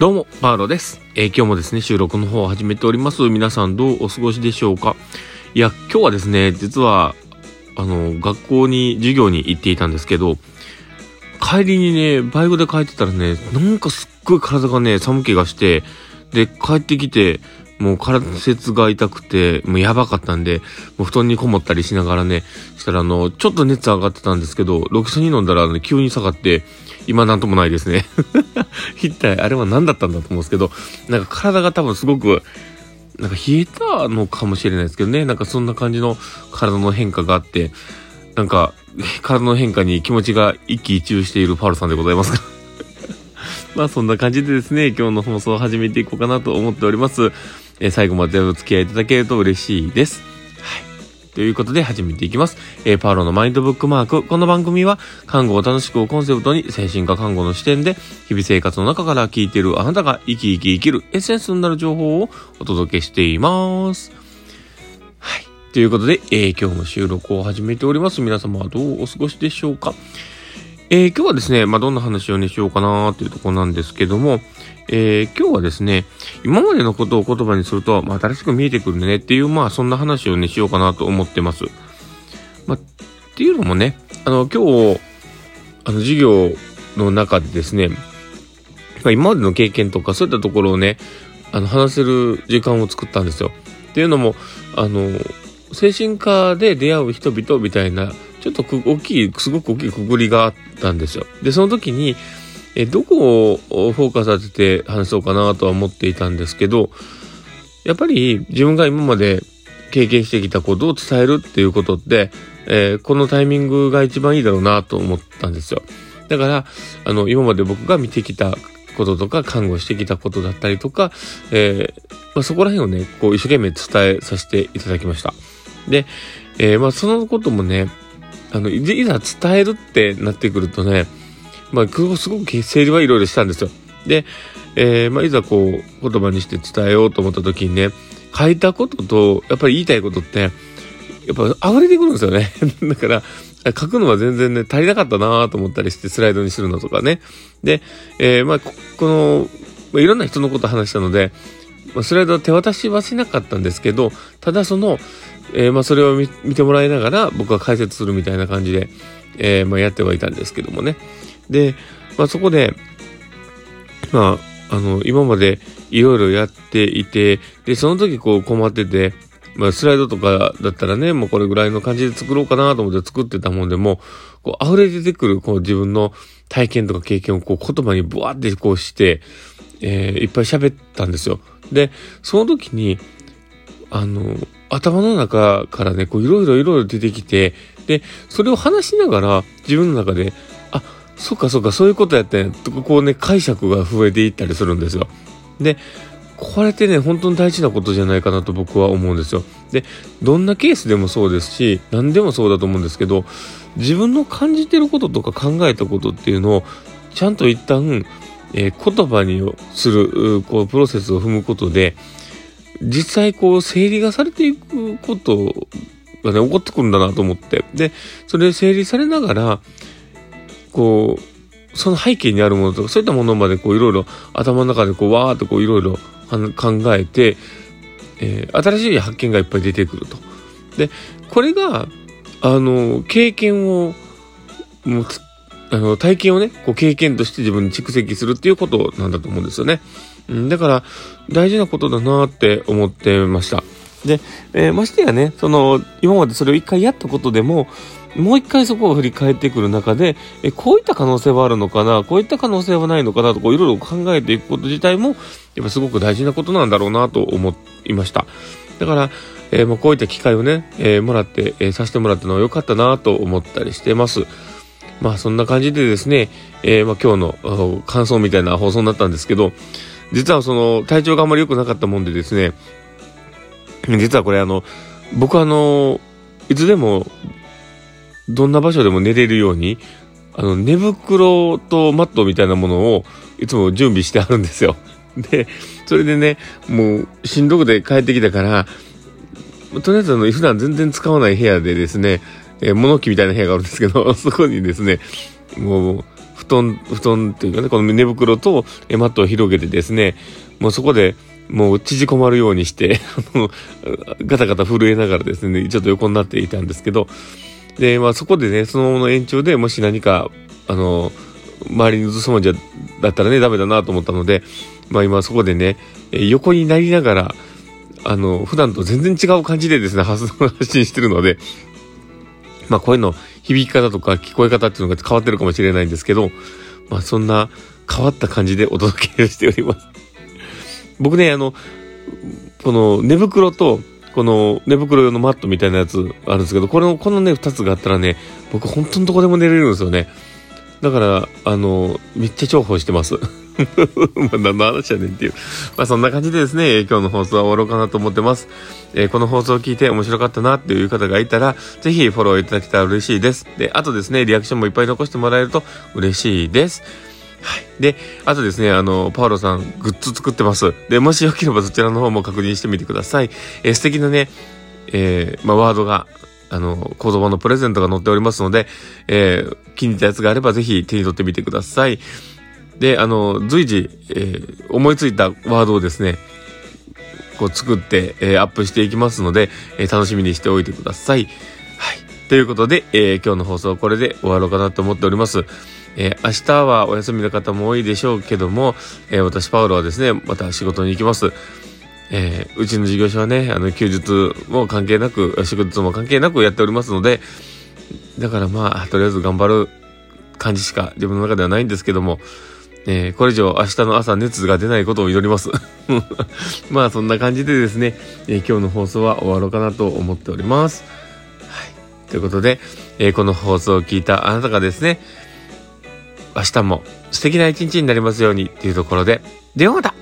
どうも、パウロです。えー今日もですね、収録の方を始めております。皆さんどうお過ごしでしょうか？いや、今日はですね、実は、あの、学校に、授業に行っていたんですけど、帰りにね、バイクで帰ってたらね、なんかすっごい体がね、寒気がして、で、帰ってきて、もう体節が痛くて、もうやばかったんで、もう布団にこもったりしながらね、したらあの、ちょっと熱上がってたんですけど、ロキソニン飲んだら、ね、急に下がって、今なんともないですね。一体あれは何だったんだと思うんですけど、なんか体が多分すごく、なんか冷えたのかもしれないですけどね、なんかそんな感じの体の変化があって、なんか体の変化に気持ちが一喜一憂しているパウロさんでございますが。まあそんな感じでですね、今日の放送を始めていこうかなと思っております。え最後までお付き合いいただけると嬉しいです。ということで始めていきます。えーパウロのマインドブックマーク。この番組は、看護を楽しくをコンセプトに、精神科看護の視点で、日々生活の中から聞いているあなたが生き生き生きるエッセンスになる情報をお届けしています。はい。ということで、えー今日も収録を始めております。皆様はどうお過ごしでしょうか？えー今日はですね、まあ、どんな話をね、しようかなーっていうところなんですけども、えー今日はですね、今までのことを言葉にすると、まあ、新しく見えてくるねっていう、まあ、そんな話をね、しようかなと思ってます。まあ、っていうのもね、あの、今日、あの、授業の中でですね、ま、今までの経験とか、そういったところをね、あの、話せる時間を作ったんですよ。っていうのも、あの、精神科で出会う人々みたいな、ちょっと大きい、すごく大きいくぐりがあったんですよ。で、その時に、え、どこをフォーカス当てて話そうかなとは思っていたんですけど、やっぱり自分が今まで経験してきたことを伝えるっていうことって、えーこのタイミングが一番いいだろうなと思ったんですよ。だから、あの、今まで僕が見てきたこととか、看護してきたことだったりとか、えーまあ、そこら辺をね、こう一生懸命伝えさせていただきました。で、えーまあ、そのこともね、あの、いざ伝えるってなってくるとね、まあ、すごく整理はいろいろしたんですよ。で、えーまあ、いざこう、言葉にして伝えようと思った時にね、書いたことと、やっぱり言いたいことって、やっぱ溢れてくるんですよね。だから、書くのは全然ね、足りなかったなと思ったりして、スライドにするのとかね。で、えーまあ、ここの、まあいろんな人のこと話したので、まあ、スライドは手渡しはしなかったんですけど、ただその、えーまあ、それを見てもらいながら、僕は解説するみたいな感じで、えーまあ、やってはいたんですけどもね。で、まあ、そこで、まあ、あの、今までいろいろやっていて、で、その時こう困ってて、まあ、スライドとかだったらね、もうこれぐらいの感じで作ろうかなと思って作ってたもんでも、こう溢れ出てくるこう自分の体験とか経験をこう言葉にブワーってこうして、えーいっぱい喋ったんですよ。で、その時に、あの、頭の中からね、こういろいろいろいろ出てきて、で、それを話しながら自分の中で、あ、そっかそっか、そういうことやってんと、こうね、解釈が増えていったりするんですよ。で、これってね、本当に大事なことじゃないかなと僕は思うんですよ。で、どんなケースでもそうですし、何でもそうだと思うんですけど、自分の感じてることとか考えたことっていうのを、ちゃんと一旦、えー言葉にする、こう、プロセスを踏むことで、実際こう、整理がされていくことがね、起こってくるんだなと思って。で、それ整理されながら、こう、その背景にあるものとか、そういったものまでこう、いろいろ頭の中でこう、わーっとこう、いろいろ考えて、えー新しい発見がいっぱい出てくると。で、これが、あの、経験を、もう、あの、体験をね、こう経験として自分に蓄積するっていうことなんだと思うんですよね。うん、だから、大事なことだなって思ってました。で、えーましてやね、その、今までそれを一回やったことでも、もう一回そこを振り返ってくる中で、え、こういった可能性はあるのかな、こういった可能性はないのかなと、こういろいろ考えていくこと自体も、やっぱすごく大事なことなんだろうなと思いました。だから、えーまあ、こういった機会をね、えーもらって、えーさせてもらったのは良かったなと思ったりしてます。まあそんな感じでですね、えーまあ今日の感想みたいな放送になったんですけど、実はその体調があんまり良くなかったもんでですね、実はこれあの、僕あの、いつでも、どんな場所でも寝れるように、あの、寝袋とマットみたいなものをいつも準備してあるんですよ。で、それでね、もうしんどくて帰ってきたから、とりあえずあの、普段全然使わない部屋でですね、えー物置みたいな部屋があるんですけど、そこにですね、もう、布団、布団っていうかね、この寝袋とマットを広げてですね、もうそこで、もう縮こまるようにして、ガタガタ震えながらですね、ちょっと横になっていたんですけど、で、まあそこでね、そのままの延長でもし何か、あの、周りに移すもんじゃ、だったらね、ダメだなと思ったので、まあ今そこでね、横になりながら、あの、普段と全然違う感じでですね、発信してるので、まあ声の響き方とか聞こえ方っていうのが変わってるかもしれないんですけど、まあそんな変わった感じでお届けしております。僕ね、あの、この寝袋と、この寝袋用のマットみたいなやつあるんですけど、これの、このね、二つがあったらね、僕本当のどこでも寝れるんですよね。だから、あの、めっちゃ重宝してます。まあ、何の話やねんっていう。まあ、そんな感じでですね、今日の放送は終わろうかなと思ってます。えー、この放送を聞いて面白かったなっていう方がいたら、ぜひフォローいただけたら嬉しいです。で、あとですね、リアクションもいっぱい残してもらえると嬉しいです。はい。で、あとですね、あの、パウロさん、グッズ作ってます。で、もしよければそちらの方も確認してみてください。えー、素敵なね、えー、まあ、ワードが、あの、言葉のプレゼントが載っておりますので、えー、気に入ったやつがあればぜひ手に取ってみてください。で、あの、随時、えー、思いついたワードをですね、こう作って、えー、アップしていきますので、えー、楽しみにしておいてください。はい。ということで、えー、今日の放送はこれで終わろうかなと思っております。えー、明日はお休みの方も多いでしょうけども、えー、私、パウロはですね、また仕事に行きます。えー、うちの事業所はね、あの、休日も関係なく、仕事も関係なくやっておりますので、だからまあ、とりあえず頑張る感じしか自分の中ではないんですけども、えー、これ以上明日の朝熱が出ないことを祈ります。まあそんな感じでですね、えー、今日の放送は終わろうかなと思っております。はい。ということで、えー、この放送を聞いたあなたがですね、明日も素敵な一日になりますようにっていうところで、ではまた